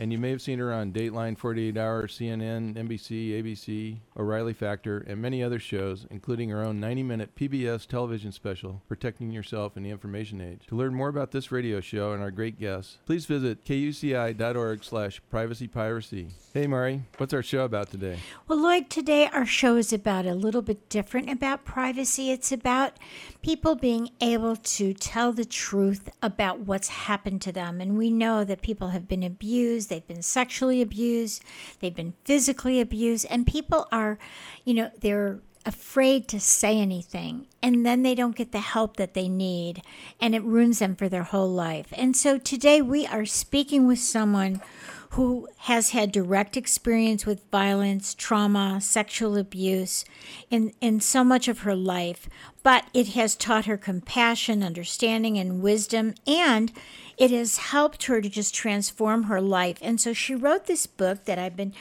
And you may have seen her on Dateline 48 Hour, CNN, NBC, ABC, O'Reilly Factor, and many other shows, including her own 90 minute PBS television special, Protecting Yourself in the Information Age. To learn more about this radio show and our great guests, please visit kuci.org slash privacypiracy. Hey, Mari, what's our show about today? Well, Lloyd, today our show is about a little bit different about privacy. It's about people being able to tell the truth about what's happened to them. And we know that people have been abused they've been sexually abused, they've been physically abused, and people are, you know, they're afraid to say anything and then they don't get the help that they need and it ruins them for their whole life. And so today we are speaking with someone who has had direct experience with violence, trauma, sexual abuse in, in so much of her life, but it has taught her compassion, understanding, and wisdom, and it has helped her to just transform her life. And so she wrote this book that I've been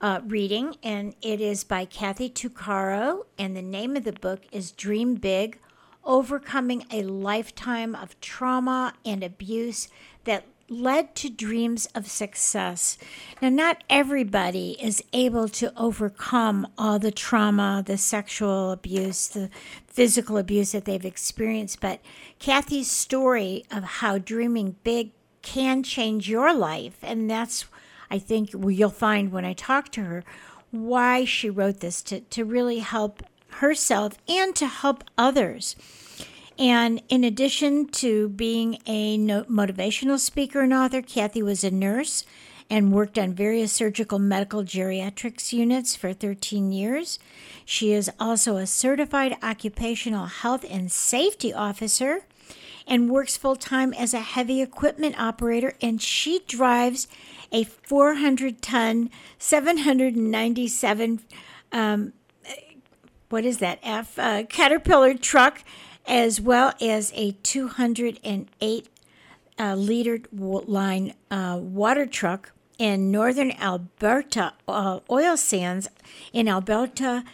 uh, reading, and it is by Kathy Tuccaro, and the name of the book is Dream Big Overcoming a Lifetime of Trauma and Abuse That led to dreams of success. Now, not everybody is able to overcome all the trauma, the sexual abuse, the physical abuse that they've experienced, but Kathy's story of how dreaming big can change your life, and that's, I think, you'll find when I talk to her, why she wrote this to, to really help herself and to help others. And in addition to being a motivational speaker and author, Kathy was a nurse and worked on various surgical medical geriatrics units for 13 years. She is also a certified occupational health and safety officer and works full time as a heavy equipment operator. And she drives a 400 ton, 797, um, what is that, F, uh, Caterpillar truck as well as a 208 uh, liter line uh, water truck in northern Alberta uh, oil sands in Alberta,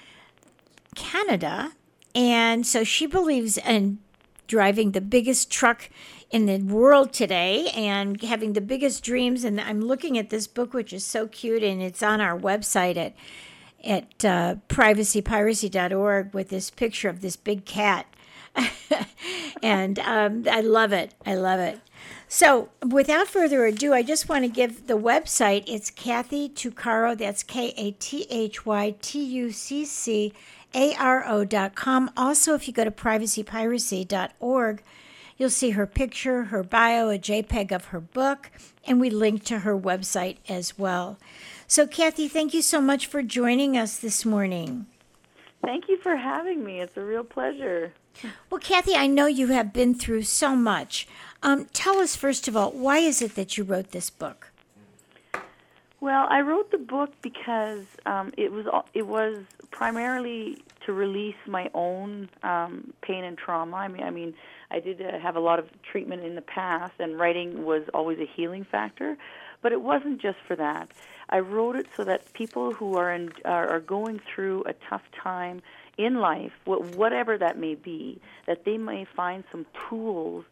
Canada. And so she believes in driving the biggest truck in the world today and having the biggest dreams. And I'm looking at this book, which is so cute, and it's on our website at at uh, privacypiracy.org with this picture of this big cat and um, I love it. I love it. So, without further ado, I just want to give the website. It's Kathy Tuccaro. That's K A T H Y T U C C A R O dot com. Also, if you go to privacypiracy.org, you'll see her picture, her bio, a JPEG of her book, and we link to her website as well. So, Kathy, thank you so much for joining us this morning. Thank you for having me. It's a real pleasure. Well, Kathy, I know you have been through so much. Um, tell us, first of all, why is it that you wrote this book? Well, I wrote the book because um, it was it was primarily to release my own um, pain and trauma. I mean, I mean, I did uh, have a lot of treatment in the past, and writing was always a healing factor. But it wasn't just for that. I wrote it so that people who are in, are, going through a tough time in life, whatever that may be, that they may find some tools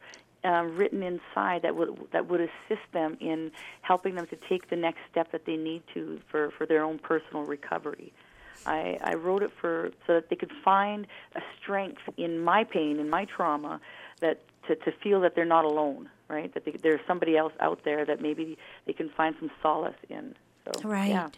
uh, written inside that would that would assist them in helping them to take the next step that they need to for for their own personal recovery. I, I wrote it for so that they could find a strength in my pain and my trauma that to, to feel that they're not alone, right? That they, there's somebody else out there that maybe they can find some solace in. So, right. Yeah.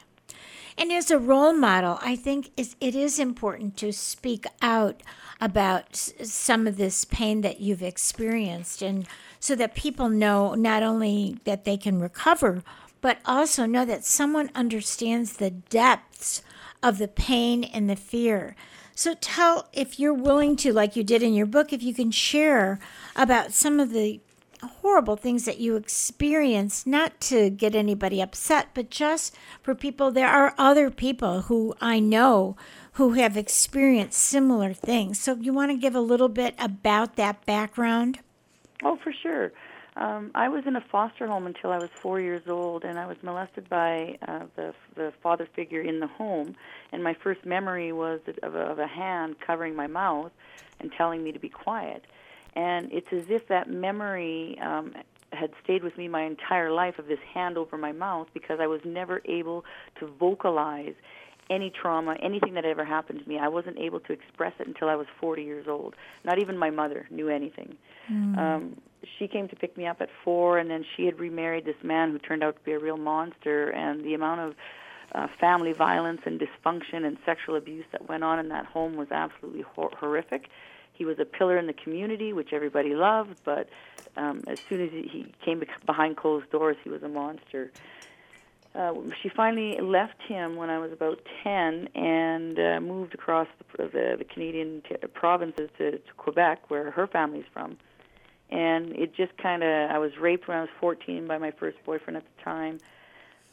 And as a role model, I think it is important to speak out about some of this pain that you've experienced, and so that people know not only that they can recover, but also know that someone understands the depths of the pain and the fear. So tell if you're willing to, like you did in your book, if you can share about some of the horrible things that you experience, not to get anybody upset, but just for people. There are other people who I know who have experienced similar things. So, you want to give a little bit about that background? Oh, for sure. Um, I was in a foster home until I was four years old, and I was molested by uh, the the father figure in the home. And my first memory was of a, of a hand covering my mouth and telling me to be quiet. And it's as if that memory um, had stayed with me my entire life of this hand over my mouth because I was never able to vocalize any trauma, anything that ever happened to me. I wasn't able to express it until I was 40 years old. Not even my mother knew anything. Mm. Um, she came to pick me up at four, and then she had remarried this man who turned out to be a real monster. And the amount of uh, family violence and dysfunction and sexual abuse that went on in that home was absolutely hor- horrific. He was a pillar in the community, which everybody loved, but um, as soon as he came behind closed doors, he was a monster. Uh, she finally left him when I was about 10 and uh, moved across the, the, the Canadian t- provinces to, to Quebec, where her family's from. And it just kind of, I was raped when I was 14 by my first boyfriend at the time.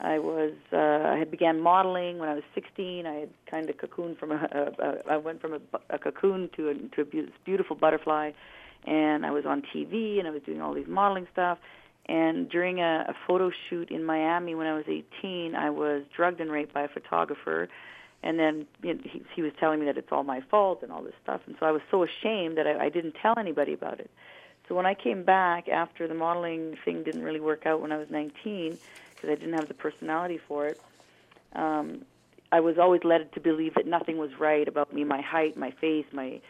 I was uh, I had began modeling when I was 16. I had kind of cocooned from a, a, a I went from a, a cocoon to a, to a beautiful butterfly, and I was on TV and I was doing all these modeling stuff. And during a, a photo shoot in Miami when I was 18, I was drugged and raped by a photographer. And then you know, he, he was telling me that it's all my fault and all this stuff. And so I was so ashamed that I, I didn't tell anybody about it. So when I came back after the modeling thing didn't really work out when I was 19, because I didn't have the personality for it. Um, I was always led to believe that nothing was right about me, my height, my face, my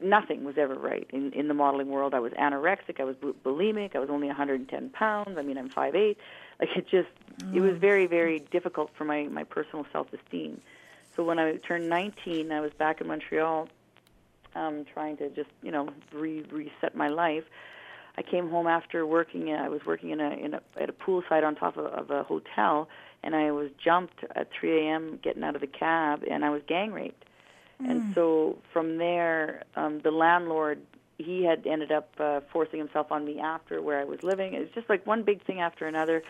nothing was ever right in in the modeling world. I was anorexic, I was bulimic, I was only 110 pounds. I mean, I'm 5'8". Like it just mm. it was mm. very very difficult for my my personal self-esteem. So when I turned 19, I was back in Montreal um trying to just, you know, re- reset my life. I came home after working. I was working in a, in a at a poolside on top of, of a hotel, and I was jumped at 3 a.m. getting out of the cab, and I was gang raped. Mm. And so from there, um, the landlord he had ended up uh, forcing himself on me after where I was living. It was just like one big thing after another.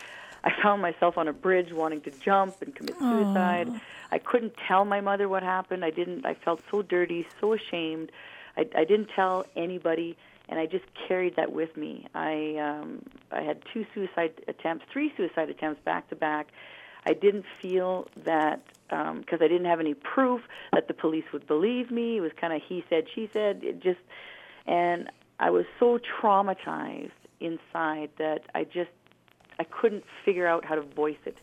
I found myself on a bridge wanting to jump and commit suicide. Aww. I couldn't tell my mother what happened. I didn't. I felt so dirty, so ashamed. I, I didn't tell anybody and I just carried that with me. I um, I had two suicide attempts, three suicide attempts back to back. I didn't feel that because um, I didn't have any proof that the police would believe me. It was kind of he said, she said. It just and I was so traumatized inside that I just I couldn't figure out how to voice it.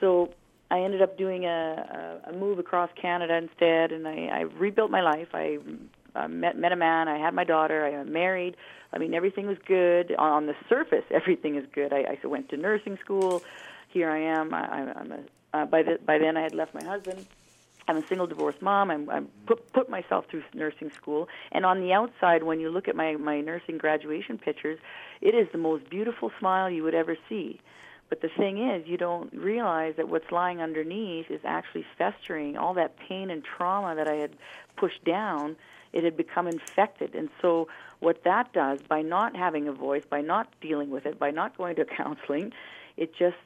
So I ended up doing a, a, a move across Canada instead, and I, I rebuilt my life. I uh, met met a man. I had my daughter. I am married. I mean, everything was good on the surface. Everything is good. I, I went to nursing school. Here I am. I, I'm a, uh, by the, by then I had left my husband. I'm a single divorced mom. I'm, I'm put put myself through nursing school, and on the outside, when you look at my my nursing graduation pictures, it is the most beautiful smile you would ever see. But the thing is, you don't realize that what's lying underneath is actually festering all that pain and trauma that I had pushed down it had become infected. And so, what that does by not having a voice, by not dealing with it, by not going to counseling, it just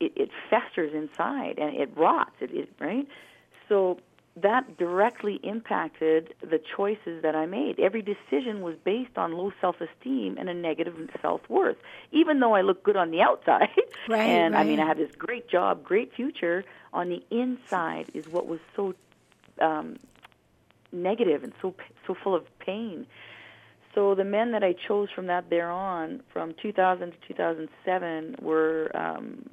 it, it festers inside and it rots. It, it right. So that directly impacted the choices that I made. Every decision was based on low self-esteem and a negative self-worth. Even though I look good on the outside, right, and right. I mean I have this great job, great future, on the inside is what was so um, negative and so so full of pain. So the men that I chose from that there on, from 2000 to 2007, were um,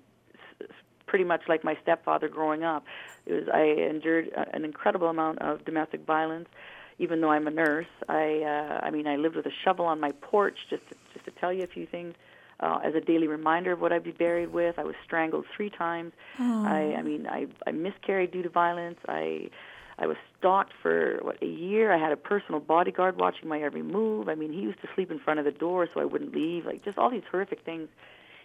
pretty much like my stepfather growing up. It was I endured an incredible amount of domestic violence. Even though I'm a nurse, I uh, I mean I lived with a shovel on my porch. Just to, just to tell you a few things, uh, as a daily reminder of what I'd be buried with. I was strangled three times. I, I mean, I, I miscarried due to violence. I, I was stalked for what a year. I had a personal bodyguard watching my every move. I mean, he used to sleep in front of the door so I wouldn't leave. Like just all these horrific things.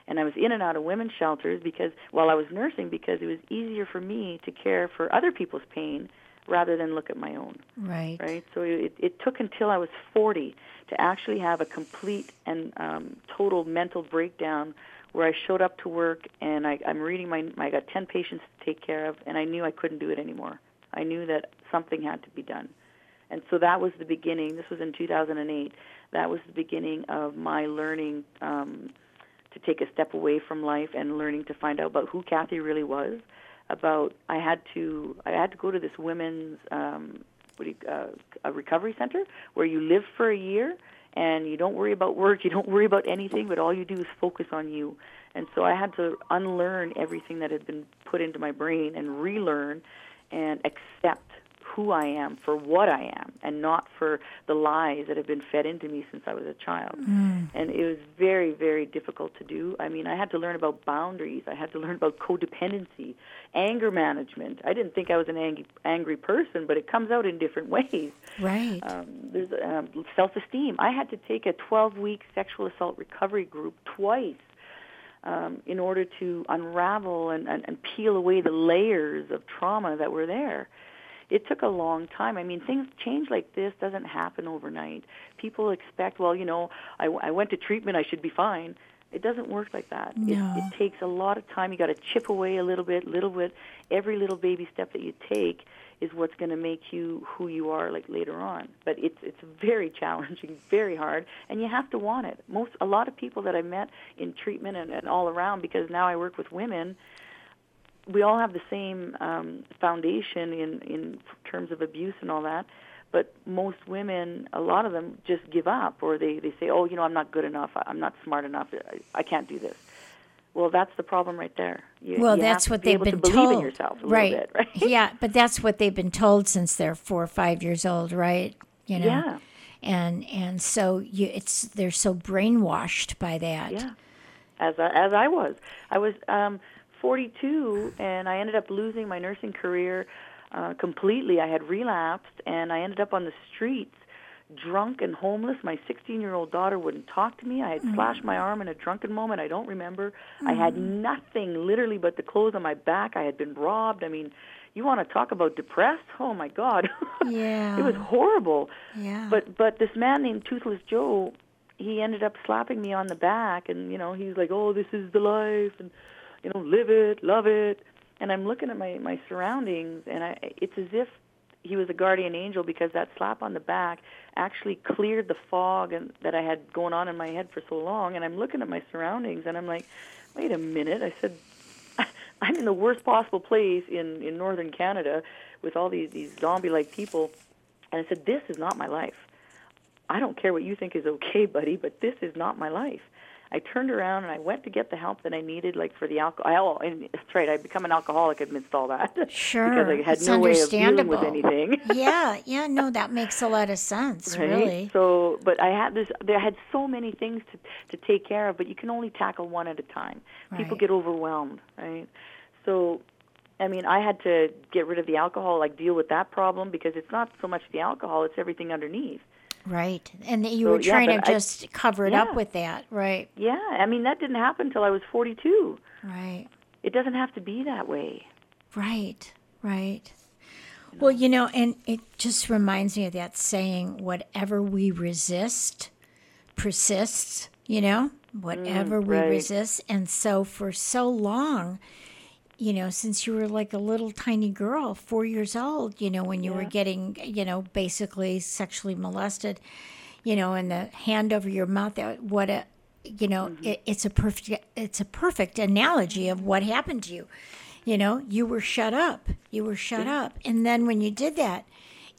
And I was in and out of women's shelters because while I was nursing, because it was easier for me to care for other people's pain rather than look at my own Right. right? So it, it took until I was 40 to actually have a complete and um, total mental breakdown where I showed up to work and I, I'm reading my, I got 10 patients to take care of, and I knew I couldn't do it anymore. I knew that something had to be done. And so that was the beginning. This was in 2008. That was the beginning of my learning um, to take a step away from life and learning to find out about who Kathy really was. About I had to I had to go to this women's um, what do you, uh, a recovery center where you live for a year and you don't worry about work, you don't worry about anything, but all you do is focus on you. And so I had to unlearn everything that had been put into my brain and relearn and accept who I am for what I am and not for the lies that have been fed into me since I was a child. And it was very, very difficult to do. I mean, I had to learn about boundaries. I had to learn about codependency, anger management. I didn't think I was an angry, angry person, but it comes out in different ways. Right. Um, there's um, self-esteem. I had to take a 12-week sexual assault recovery group twice um, in order to unravel and, and, and peel away the layers of trauma that were there. It took a long time. I mean, things change like this doesn't happen overnight. People expect, well, you know, I, I went to treatment, I should be fine. It doesn't work like that. No. It, it takes a lot of time. You got to chip away a little bit, little bit. Every little baby step that you take is what's going to make you who you are like later on. But it's it's very challenging, very hard, and you have to want it. Most a lot of people that I met in treatment and, and all around because now I work with women. We all have the same um, foundation in in terms of abuse and all that. But most women, a lot of them just give up, or they they say, "Oh, you know, I'm not good enough. I'm not smart enough. I, I can't do this." Well, that's the problem right there. You, well, you that's what be they've been to believe told. in yourself a little right. bit, right? yeah, but that's what they've been told since they're four or five years old, right? You know. Yeah. And and so you, it's they're so brainwashed by that. Yeah, as I, as I was, I was um, 42, and I ended up losing my nursing career uh, completely. I had relapsed, and I ended up on the streets, drunk and homeless. My 16-year-old daughter wouldn't talk to me. I had mm-hmm. slashed my arm in a drunken moment. I don't remember. I had mm-hmm. nothing, literally, but the clothes on my back. I had been robbed. I mean, you want to talk about depressed? Oh my God, Yeah. it was horrible. Yeah. But but this man named Toothless Joe, he ended up slapping me on the back, and you know he's like, "Oh, this is the life, and you know, live it, love it." And I'm looking at my my surroundings, and I it's as if he was a guardian angel because that slap on the back actually cleared the fog and that I had going on in my head for so long. And I'm looking at my surroundings, and I'm like, "Wait a minute!" I said, I'm in the worst possible place in in northern Canada with all these these zombie-like people, and I said, "This is not my life. I don't care what you think is okay, buddy, but this is not my life." I turned around and I went to get the help that I needed, like for the alcohol. Oh, and that's right, I'd become an alcoholic amidst all that. Sure, because I had it's no way of dealing with anything. yeah, yeah, no, that makes a lot of sense, right? really. So, but I had this. There had so many things to to take care of, but you can only tackle one at a time. People get overwhelmed, right? So, I mean, I had to get rid of the alcohol, like deal with that problem because it's not so much the alcohol; it's everything underneath. Right. And that you So, were yeah, trying to but I- just cover it yeah. up with that. Right. Yeah, I mean, that didn't happen until I was 42. Right. It doesn't have to be that way. Right. Right. Well, you know, and it just reminds me of that saying whatever we resist persists, you know, whatever we Mm, right. resist. And so for so long, you know, since you were like a little tiny girl, four years old, you know, when you were getting, you know, basically sexually molested, you know, and the hand over your mouth, what a, you know, Mm-hmm. it, it's a perfect, it's a perfect analogy of what happened to you. You know, you were shut up. You were shut up. And then when you did that,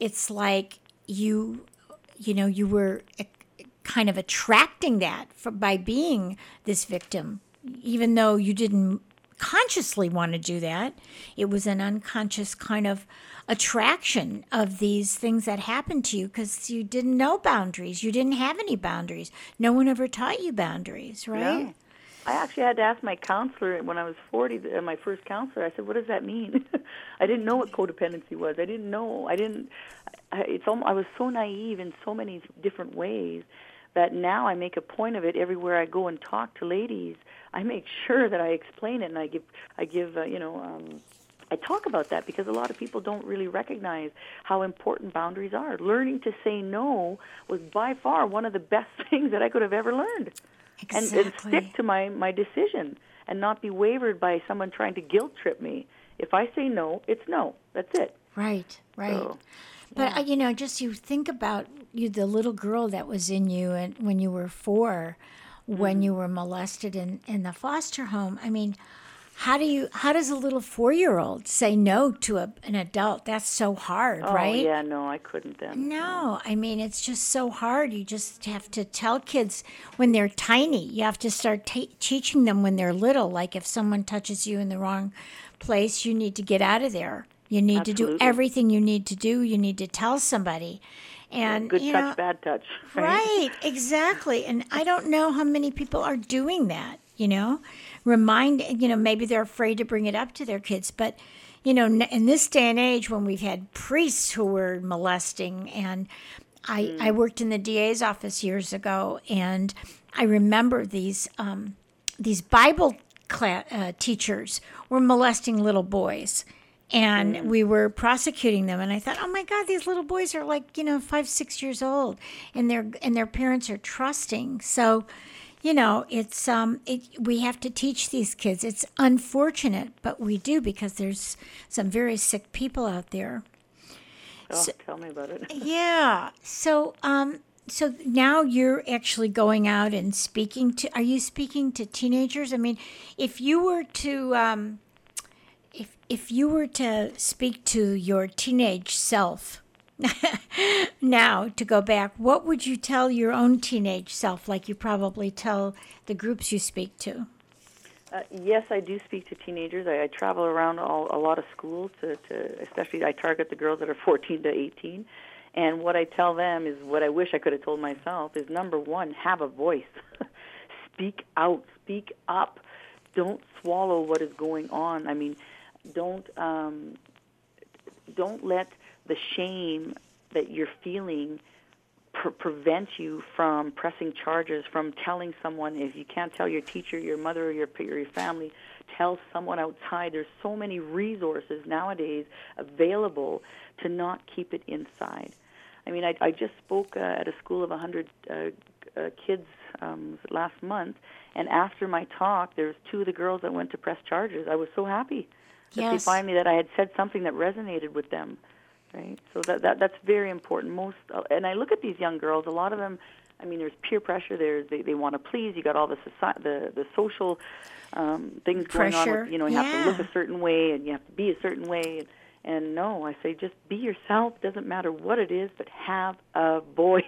it's like you, you know, you were kind of attracting that for, by being this victim, even though you didn't consciously want to do that. It was an unconscious kind of attraction of these things that happened to you because you didn't know boundaries. You didn't have any boundaries. No one ever taught you boundaries, right? I actually had to ask my counselor when I was 40, uh, my first counselor. I said, "What does that mean?" I didn't know what codependency was. I didn't know. I didn't. I, it's. Almost, I was so naive in so many different ways that now I make a point of it everywhere I go and talk to ladies. I make sure that I explain it and I give. I give. Uh, you know. Um, I talk about that because a lot of people don't really recognize how important boundaries are. Learning to say no was by far one of the best things that I could have ever learned. Exactly. And, and stick to my, my decision and not be wavered by someone trying to guilt trip me. If I say no, it's no. That's it. Right, right. So, But uh, you know, just you think about you, the little girl that was in you, and when you were four, when Mm-hmm. you were molested in in the foster home. I mean, how do you? How does a little four year old say no to a, an adult? That's so hard, right? oh, right? yeah, no, I couldn't then. No, I mean it's just so hard. You just have to tell kids when they're tiny. You have to start ta teaching them when they're little. Like if someone touches you in the wrong place, you need to get out of there. You need to do everything you need to do. You need to tell somebody. And Good touch, know, bad touch. Right, exactly. And I don't know how many people are doing that, you know? Remind, you know, maybe they're afraid to bring it up to their kids, but you know, in this day and age when we've had priests who were molesting and I, I worked in the DA's office years ago and I remember these um, these Bible cla uh, teachers were molesting little boys and we were prosecuting them. And i thought oh my god these little boys are like you know five six years old and their and their parents are trusting. So you know it's um it, we have to teach these kids. It's unfortunate but we do because there's some very sick people out there. Oh, tell me about it. yeah. So um so now you're actually going out and speaking to are you speaking to teenagers? I mean if you were to um if if you were to speak to your teenage self now to go back what would you tell your own teenage self like you probably tell the groups you speak to Uh, yes, I do speak to teenagers. I, I travel around all, a lot of schools to, to, especially I target the girls that are 14 to 18. And what I tell them is what I wish I could have told myself is number one, have a voice. speak out, speak up. Don't swallow what is going on. I mean, don't um, don't let the shame that you're feeling pre- prevent you from pressing charges, from telling someone. If you can't tell your teacher, your mother, or your or your family, tell someone outside. There's so many resources nowadays available to not keep it inside. I mean, I, I just spoke uh, at a school of 100 uh, uh, kids um, last month, and after my talk, there's two of the girls that went to press charges. I was so happy that they Yes. finally that I had said something that resonated with them, right? So that, that that's very important. Most uh, and I look at these young girls. A lot of them, I mean, there's peer pressure. There's they, they want to please. You got all the society, the the social um, things going on. With, you know, you have to look a certain way and you have to be a certain way. And, and no, I say just be yourself. Doesn't matter what it is, but have a voice.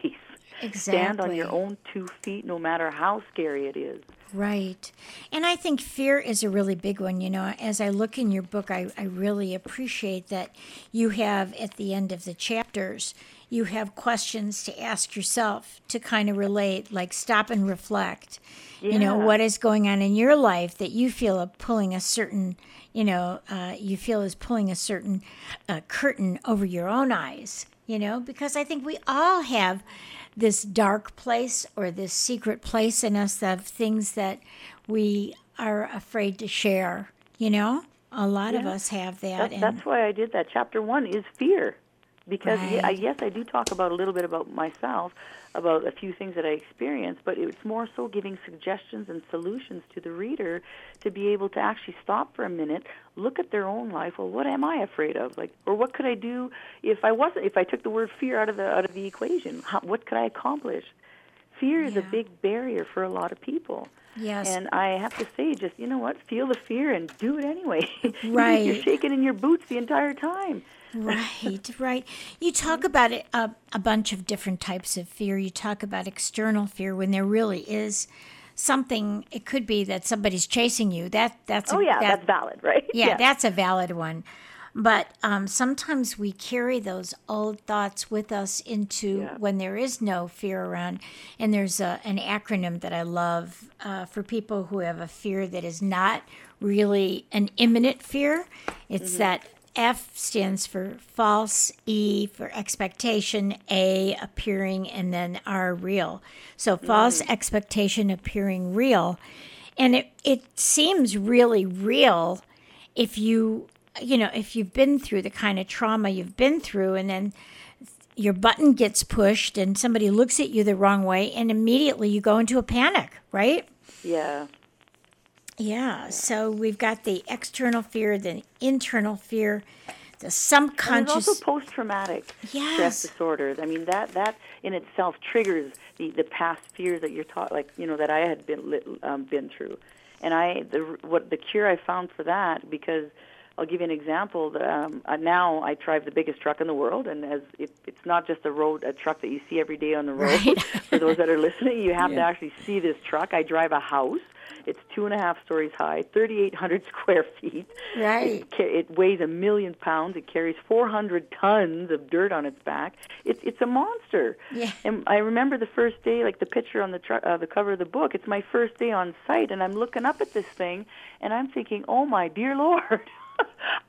Stand on your own two feet, no matter how scary it is. Right. And I think fear is a really big one. You know, as I look in your book, I, I really appreciate that you have at the end of the chapters, you have questions to ask yourself to kind of relate, like stop and reflect. Yeah. You know, what is going on in your life that you feel are pulling a certain, you know, uh, you feel is pulling a certain uh, curtain over your own eyes, you know, because I think we all have this dark place or this secret place in us of things that we are afraid to share, you know? A lot of us have that. That, and that's why I did that. Chapter one is fear, because yeah, I, yes, I do talk about a little bit about myself, about a few things that I experienced, but it's more so giving suggestions and solutions to the reader to be able to actually stop for a minute, look at their own life. Well, what am I afraid of? Like, or what could I do if I wasn't? If I took the word fear out of the out of the equation, How, what could I accomplish? Fear is a big barrier for a lot of people. Yes. And I have to say, just you know what, feel the fear and do it anyway. Right. You're shaking in your boots the entire time. Right, right. You talk about it, a, a bunch of different types of fear. You talk about external fear when there really is something. It could be that somebody's chasing you. That that's Oh a, yeah, that, that's valid, right? yeah, that's a valid one. But um, sometimes we carry those old thoughts with us into Yeah. when there is no fear around. And there's a, an acronym that I love uh, for people who have a fear that is not really an imminent fear. It's that F stands for false, E for expectation, A appearing, and then R real. So false expectation appearing real. And it, it seems really real if you you know if you've been through the kind of trauma you've been through and then your button gets pushed and somebody looks at you the wrong way and immediately you go into a panic right Yeah. yeah so we've got the external fear the internal fear the And subconscious there's also post-traumatic stress Yes. disorders. I mean, that that in itself triggers the the past fears that you're taught, like you know, that I had been um, been through. And I the what the cure I found for that because I'll give you an example. Um, uh, now I drive the biggest truck in the world, and as it, it's not just a road a truck that you see every day on the road. Right. for those that are listening, you have to actually see this truck. I drive a house. It's two and a half stories high, 3,800 square feet. Right. It, it weighs a million pounds. It carries 400 tons of dirt on its back. It's it's a monster. Yeah. And I remember the first day, like the picture on the tr- uh, the cover of the book. It's my first day on site, and I'm looking up at this thing, and I'm thinking, oh my dear Lord.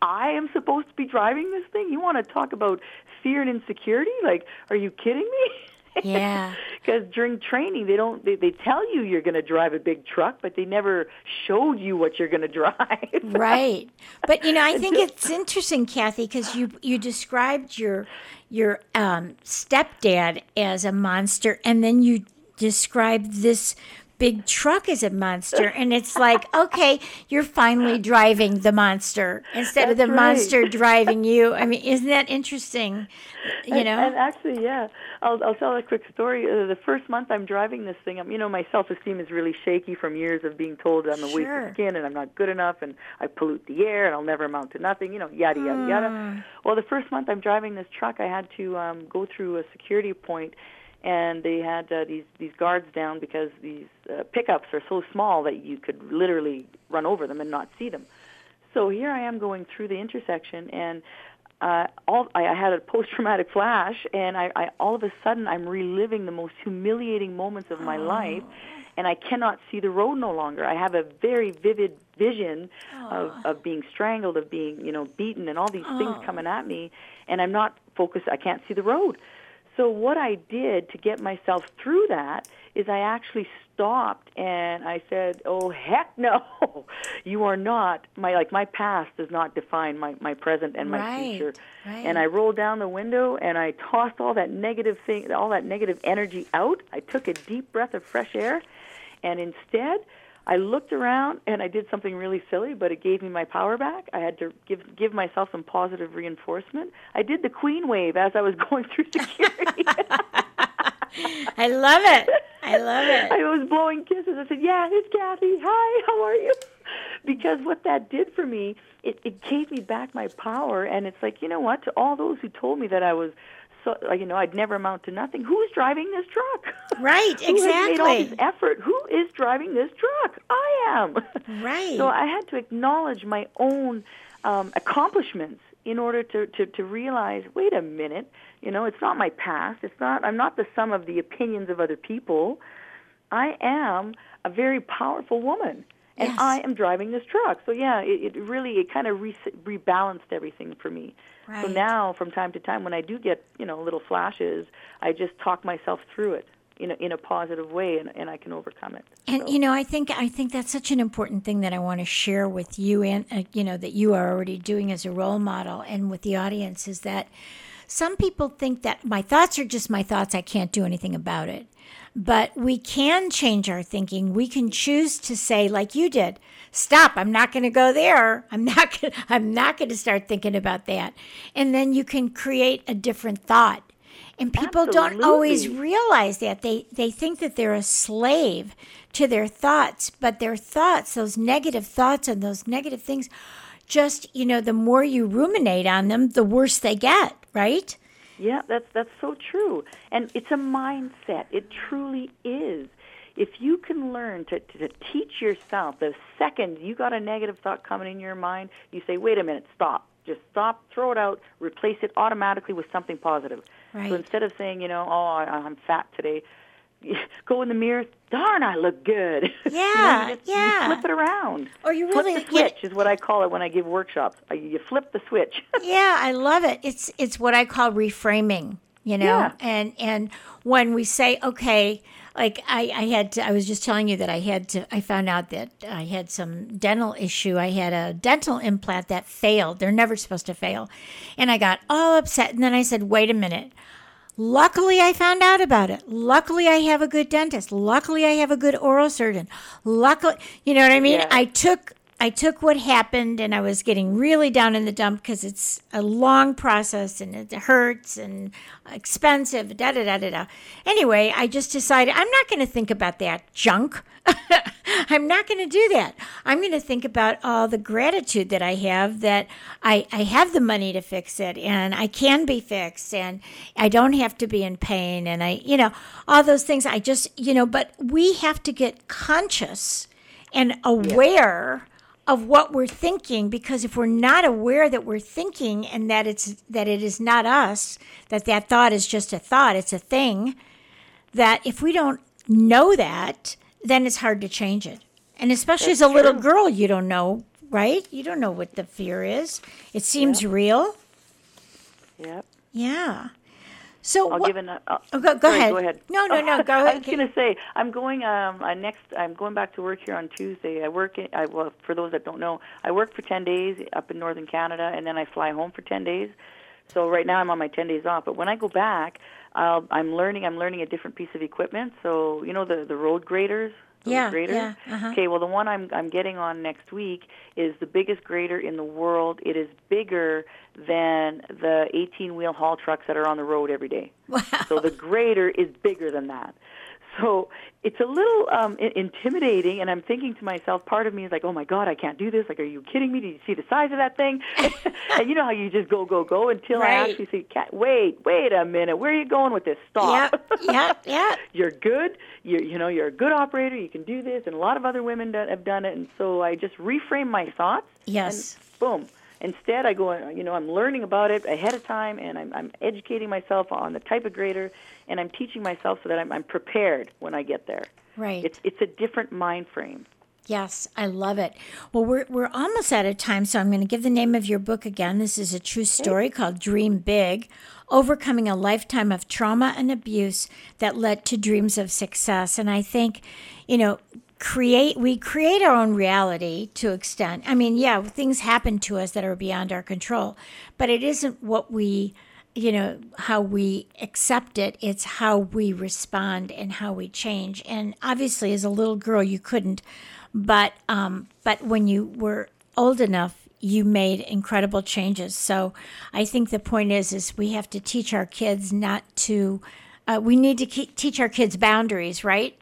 I am supposed to be driving this thing. You want to talk about fear and insecurity? Like, are you kidding me? Yeah. Because during training, they don't they, they tell you you're going to drive a big truck, but they never showed you what you're going to drive. right but you know i think it's interesting kathy because you you described your your um, stepdad as a monster and then you described this big truck is a monster and it's like okay you're finally driving the monster instead of the right. monster driving you i mean isn't that interesting you And- know And, actually, yeah, I'll I'll tell a quick story. Uh, the first month I'm driving this thing, I'm, you know, my self-esteem is really shaky from years of being told I'm a waste of skin and I'm not good enough and I pollute the air and I'll never amount to nothing. You know, yada yada yada. Well, the first month I'm driving this truck, I had to um, go through a security point, and they had uh, these these guards down because these uh, pickups are so small that you could literally run over them and not see them. So here I am going through the intersection, and uh, all I, I had a post-traumatic flash, and I, I all of a sudden I'm reliving the most humiliating moments of my life, and I cannot see the road no longer. I have a very vivid vision of, of being strangled, of being you know beaten, and all these things coming at me, and I'm not focused. I can't see the road. So what I did to get myself through that is I actually stopped and I said, "Oh heck no. You are not my like my past does not define my my present and my Right, future." right. And I rolled down the window and I tossed all that negative thing all that negative energy out. I took a deep breath of fresh air and instead I looked around and I did something really silly, but it gave me my power back. I had to give give myself some positive reinforcement. I did the queen wave as I was going through security. i love it i love it I was blowing kisses. I said, "Yeah, it's Kathy. Hi, how are you?" Because what that did for me, it, it gave me back my power, and it's like, you know what? To all those who told me that I was, so, like, you know, I'd never amount to nothing. Who's driving this truck? Right, Who has made all this effort? Who is driving this truck? I am. Right. So I had to acknowledge my own um, accomplishments in order to, to, to realize, wait a minute, you know, it's not my past. It's not. I'm not the sum of the opinions of other people. I am a very powerful woman, and Yes. I am driving this truck. So yeah, it, it really it kind of re- rebalanced everything for me. So now, from time to time, when I do get you know little flashes, I just talk myself through it in a, in a positive way, and, and I can overcome it. And So- you know, I think I think that's such an important thing that I want to share with you, and uh, you know that you are already doing as a role model, and with the audience is that some people think that my thoughts are just my thoughts. I can't do anything about it, but we can change our thinking. We can choose to say, like you did, stop. I'm not going to go there. I'm not. Gonna, I'm not going to start thinking about that, and then you can create a different thought. And people don't always realize that they they think that they're a slave to their thoughts but their thoughts those negative thoughts and those negative things just you know the more you ruminate on them the worse they get right Yeah, that's that's so true. And it's a mindset. It truly is. If you can learn to, to, to teach yourself the second you got a negative thought coming in your mind, you say, wait a minute, stop. just stop, throw it out, replace it automatically with something positive. Right. So instead of saying, you know, oh, I, I'm fat today, go in the mirror. Darn, I look good. You know, Yeah, you just, yeah. You flip it around. Or you really flip the switch is what I call it when I give workshops. You flip the switch. yeah, I love it. It's it's what I call reframing, you know. Yeah. And and when we say okay, like I I had to, I was just telling you that I had to I found out that I had some dental issue. I had a dental implant that failed. They're never supposed to fail. And I got all upset and then I said, "Wait a minute. Luckily, I found out about it. Luckily, I have a good dentist. Luckily, I have a good oral surgeon. Luckily, you know what I mean? Yeah. I took I took what happened and I was getting really down in the dump because it's a long process and it hurts and expensive. Da da da da da. Anyway, I just decided I'm not going to think about that junk. I'm not going to do that. I'm going to think about all the gratitude that I have that I, I have the money to fix it and I can be fixed and I don't have to be in pain and I, you know, all those things. I just, you know, but we have to get conscious and aware of what we're thinking because if we're not aware that we're thinking and that it's that it is not us that that thought is just a thought it's a thing that if we don't know that then it's hard to change it. And especially as a little girl you don't know right? You don't know what the fear is. It seems real. Yep. yeah so I'll what, give an. Uh, Oh, go- go sorry, ahead. Go ahead. No, no, no, go ahead. I was going to say I'm going. Um, I next. I'm going back to work here on Tuesday. I work. In, I well, for those that don't know, I work for 10 days up in northern Canada, and then I fly home for 10 days. So right now I'm on my 10 days off. But when I go back, I'll, I'm learning. I'm learning a different piece of equipment. So you know the the road graders. Yeah, graders? yeah, uh-huh. Okay, well the one I'm I'm getting on next week is the biggest grader in the world. It is bigger than the 18-wheel haul trucks that are on the road every day. wow So the grader is bigger than that. So it's a little um, I- intimidating, and I'm thinking to myself, part of me is like, "Oh my God, I can't do this! Like, are you kidding me? Do you see the size of that thing?" and you know how you just go, go, go until I actually say, "Cat, wait, wait a minute, where are you going with this? Stop! Yep, yep, yep. you're good. You're, you know you're a good operator. You can do this, and a lot of other women do, have done it. And so I just reframe my thoughts. Yes. And boom. Instead, I go. You know, I'm learning about it ahead of time, and I'm I'm educating myself on the type of grader, and I'm teaching myself so that I'm I'm prepared when I get there. right It's it's a different mind frame. Yes, I love it. Well, we're we're almost out of time, so I'm going to give the name of your book again. This is a true story called Dream Big: Overcoming a Lifetime of Trauma and Abuse that led to dreams of success. And I think, you know, create we create our own reality to extent. I mean, yeah, things happen to us that are beyond our control, but it isn't what we you know how we accept it. It's how we respond and how we change. And obviously as a little girl you couldn't but um but when you were old enough you made incredible changes. So i think the point is is we have to teach our kids not to uh, we need to keep, teach our kids boundaries right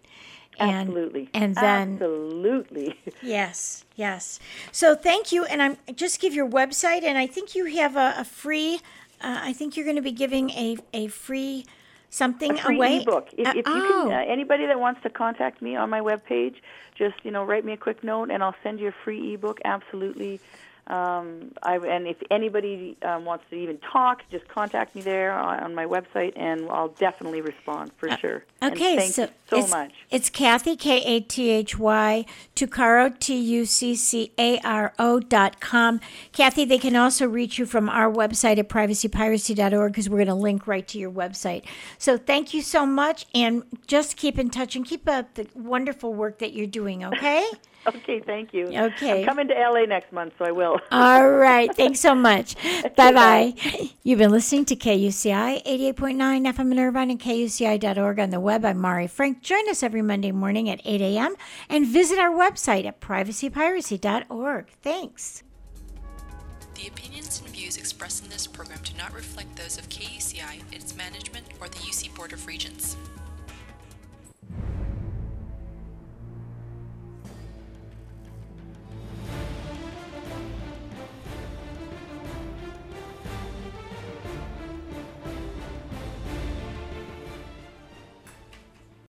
and Absolutely. and then absolutely. Yes, yes. So thank you, and I'm just give your website, and I think you have a, a free. Uh, I think you're going to be giving a a free something free away. ebook. If, Uh, if you oh, can, uh, anybody that wants to contact me on my webpage, just you know, write me a quick note, and I'll send you a free ebook. Absolutely. Um, I, and if anybody um, wants to even talk, just contact me there on, on my website, and I'll definitely respond for sure. Uh, okay, thank so you so it's, much. It's Kathy K A T H Y Tuccaro T U C C A R O dot com. Kathy, they can also reach you from our website at privacypiracy.org because we're going to link right to your website. So thank you so much, and just keep in touch and keep up the wonderful work that you're doing. Okay. Okay, thank you. Okay. I'm coming to LA next month, so I will. All right. Thanks so much. Bye bye. You've been listening to KUCI 88.9 FM in Irvine and KUCI.org on the web. I'm Mari Frank. Join us every Monday morning at 8 a.m. and visit our website at privacypiracy.org. Thanks. The opinions and views expressed in this program do not reflect those of KUCI, its management, or the UC Board of Regents.